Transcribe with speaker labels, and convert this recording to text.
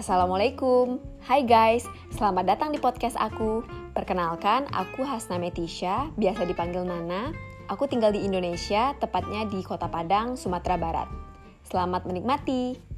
Speaker 1: Assalamualaikum. Hai guys, selamat datang di podcast aku. Perkenalkan, aku Hasna Metisha, biasa dipanggil Nana. Aku tinggal di Indonesia, tepatnya di Kota Padang, Sumatera Barat. Selamat menikmati.